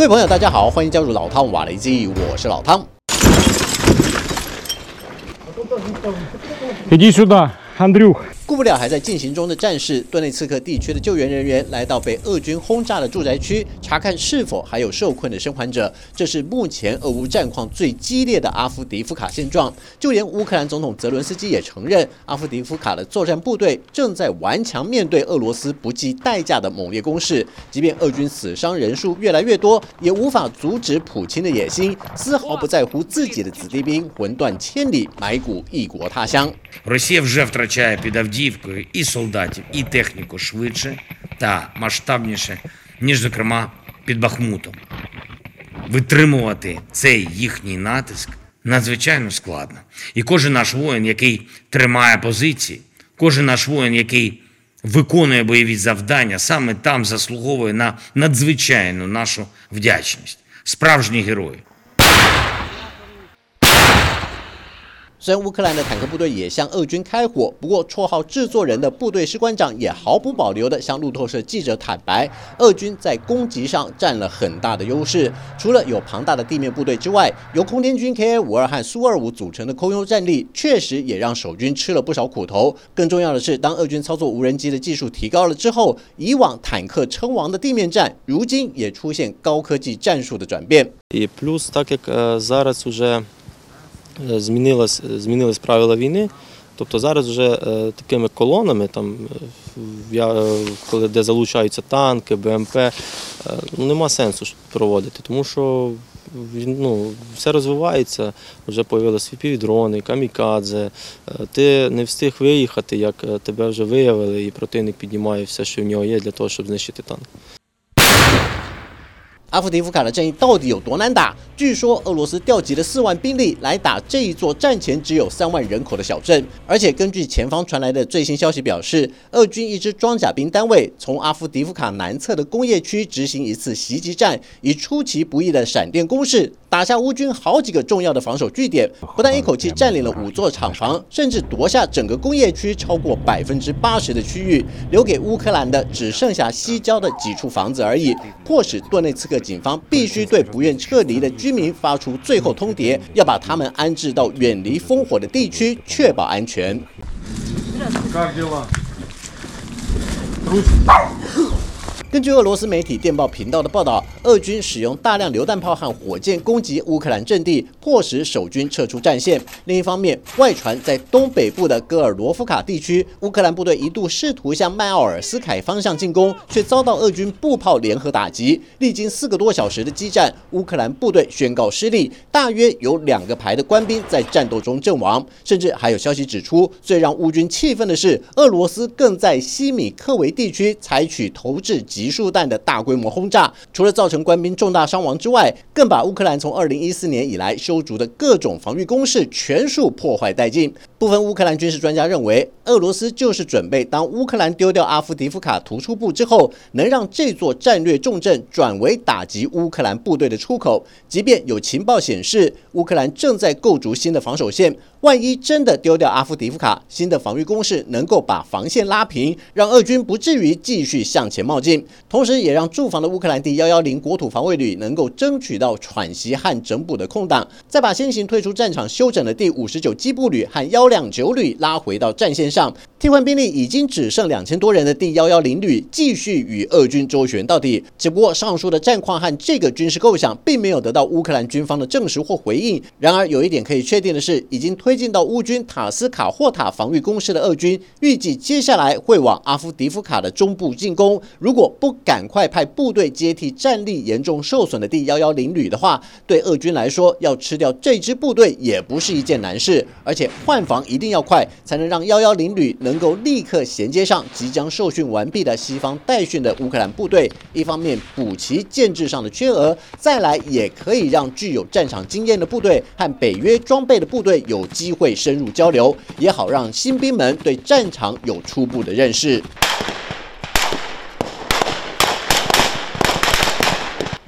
各位朋友，大家好，欢迎加入老汤瓦雷基，我是老汤。 Иди сюда, Андрюх. 顾不了还在进行中的战事，顿内刺克地区的救援人员来到被俄军轰炸的住宅区，查看是否还有受困的生还者。这是目前俄乌战况最激烈的阿夫迪夫卡现状。就连乌克兰总统泽伦斯基也承认，阿夫迪夫卡的作战部队正在顽强面对俄罗斯不计代价的猛烈攻势。即便俄军死伤人数越来越多，也无法阻止普京的野心，丝毫不在乎自己的子弟兵魂断千里，埋骨异国他乡。Росія вже втрачає під Авдіївкою і солдатів, і техніку швидше та масштабніше, ніж, зокрема, під Бахмутом. Витримувати цей їхній натиск надзвичайно складно. І кожен наш воїн, який тримає позиції, кожен наш воїн, який виконує бойові завдання, саме там заслуговує на надзвичайну нашу вдячність. Справжні герої. 虽然乌克兰的坦克部队也向俄军开火，不过绰号“制作人”的部队士官长也毫不保留地向路透社记者坦白，俄军在攻击上占了很大的优势。除了有庞大的地面部队之外，由空天军 KA 五二和苏二五组成的空优战力，确实也让守军吃了不少苦头。更重要的是，当俄军操作无人机的技术提高了之后，以往坦克称王的地面战，如今也出现高科技战术的转变。Змінилось, змінились правила війни, тобто зараз вже е, такими колонами, там, е, я, е, коли де залучаються танки, БМП, е, ну, нема сенсу проводити, тому що ну, все розвивається, вже з'явилися дрони, камікадзе. Е, Ти не встиг виїхати, як е, тебе вже виявили, і противник піднімає все, що в нього є, для того, щоб знищити танк. 阿夫迪夫卡的战役到底有多难打？据说俄罗斯调集了四万兵力来打这一座战前只有三万人口的小镇，而且根据前方传来的最新消息表示，俄军一支装甲兵单位从阿夫迪夫卡南侧的工业区执行一次袭击战，以出其不意的闪电攻势打下乌军好几个重要的防守据点，不但一口气占领了五座厂房，甚至夺下整个工业区超过百分之八十的区域，留给乌克兰的只剩下西郊的几处房子而已，迫使顿内茨克警方必须对不愿撤离的居民发出最后通牒，要把他们安置到远离烽火的地区，确保安全。根据俄罗斯媒体电报频道的报道俄军使用大量榴弹炮和火箭攻击乌克兰阵地迫使守军撤出战线。另一方面外传在东北部的戈尔罗夫卡地区乌克兰部队一度试图向迈奥尔斯凯方向进攻却遭到俄军步炮联合打击。历经四个多小时的激战乌克兰部队宣告失利大约有两个排的官兵在战斗中阵亡。甚至还有消息指出最让乌军气愤的是俄罗斯更在西米克维地区采取投掷集束弹的大规模轰炸，除了造成官兵重大伤亡之外，更把乌克兰从二零一四年以来修筑的各种防御工事全数破坏殆尽。部分乌克兰军事专家认为，俄罗斯就是准备当乌克兰丢掉阿夫迪夫卡突出部之后，能让这座战略重镇转为打击乌克兰部队的出口。即便有情报显示，乌克兰正在构筑新的防守线，万一真的丢掉阿夫迪夫卡，新的防御工事能够把防线拉平，让俄军不至于继续向前冒进，同时也让驻防的乌克兰第幺幺零国土防卫旅能够争取到喘息和整补的空档，再把先行退出战场休整的第五十九机步旅和幺两九旅拉回到战线上，替换兵力已经只剩两千多人的第幺幺零旅继续与俄军周旋到底。只不过上述的战况和这个军事构想并没有得到乌克兰军方的证实或回应。然而有一点可以确定的是，已经推进到乌军塔斯卡霍塔防御工事的俄军，预计接下来会往阿夫迪夫卡的中部进攻。如果不赶快派部队接替战力严重受损的第幺幺零旅的话，对俄军来说，要吃掉这支部队也不是一件难事。而且换防一定要快，才能让幺幺零旅能够立刻衔接上即将受训完毕的西方待训的乌克兰部队。一方面补齐建制上的缺额，再来也可以让具有战场经验的部队和北约装备的部队有机会深入交流，也好让新兵们对战场有初步的认识。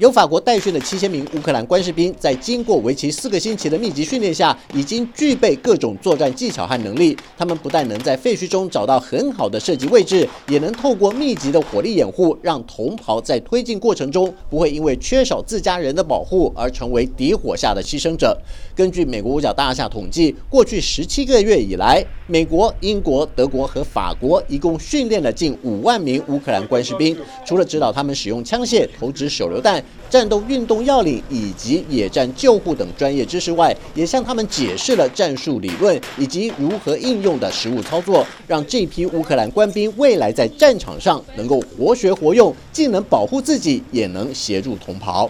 由法国代训的七千名乌克兰官士兵，在经过为期四个星期的密集训练下，已经具备各种作战技巧和能力。他们不但能在废墟中找到很好的射击位置，也能透过密集的火力掩护，让同袍在推进过程中不会因为缺少自家人的保护而成为敌火下的牺牲者。根据美国五角大厦统计，过去十七个月以来，美国、英国、德国和法国一共训练了近五万名乌克兰官士兵，除了指导他们使用枪械、投掷手榴弹、战斗运动要领以及野战救护等专业知识外，也向他们解释了战术理论以及如何应用的实物操作，让这批乌克兰官兵未来在战场上能够活学活用，既能保护自己，也能协助同袍。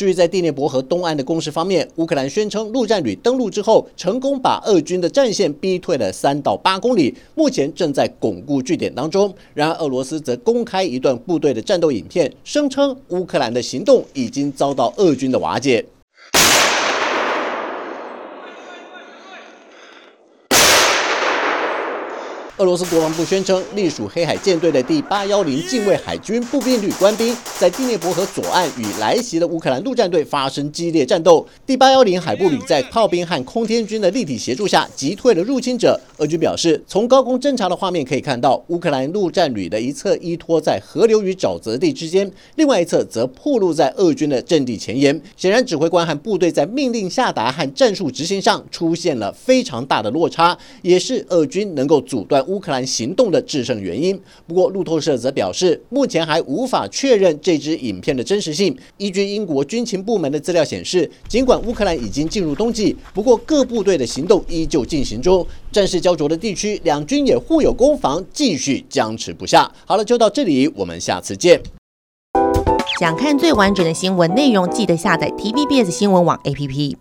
至于在第聂伯河东岸的攻势方面，乌克兰宣称陆战旅登陆之后，成功把俄军的战线逼退了三到八公里，目前正在巩固据点当中。然而，俄罗斯则公开一段部队的战斗影片，声称乌克兰的行动已经遭到俄军的瓦解。俄罗斯国防部宣称，隶属黑海舰队的第八幺零近卫海军步兵旅官兵在第聂伯河左岸与来袭的乌克兰陆战队发生激烈战斗。第八幺零海步旅在炮兵和空天军的立体协助下击退了入侵者。俄军表示，从高空侦察的画面可以看到，乌克兰陆战旅的一侧依托在河流与沼泽地之间，另外一侧则暴露在俄军的阵地前沿。显然，指挥官和部队在命令下达和战术执行上出现了非常大的落差，也是俄军能够阻断。乌克兰行动的制胜原因。不过，路透社则表示，目前还无法确认这支影片的真实性。依据英国军情部门的资料显示，尽管乌克兰已经进入冬季，不过各部队的行动依旧进行中。战事焦灼的地区，两军也互有攻防，继续僵持不下。好了，就到这里，我们下次见。想看最完整的新闻内容，记得下载 TVBS 新闻网 APP。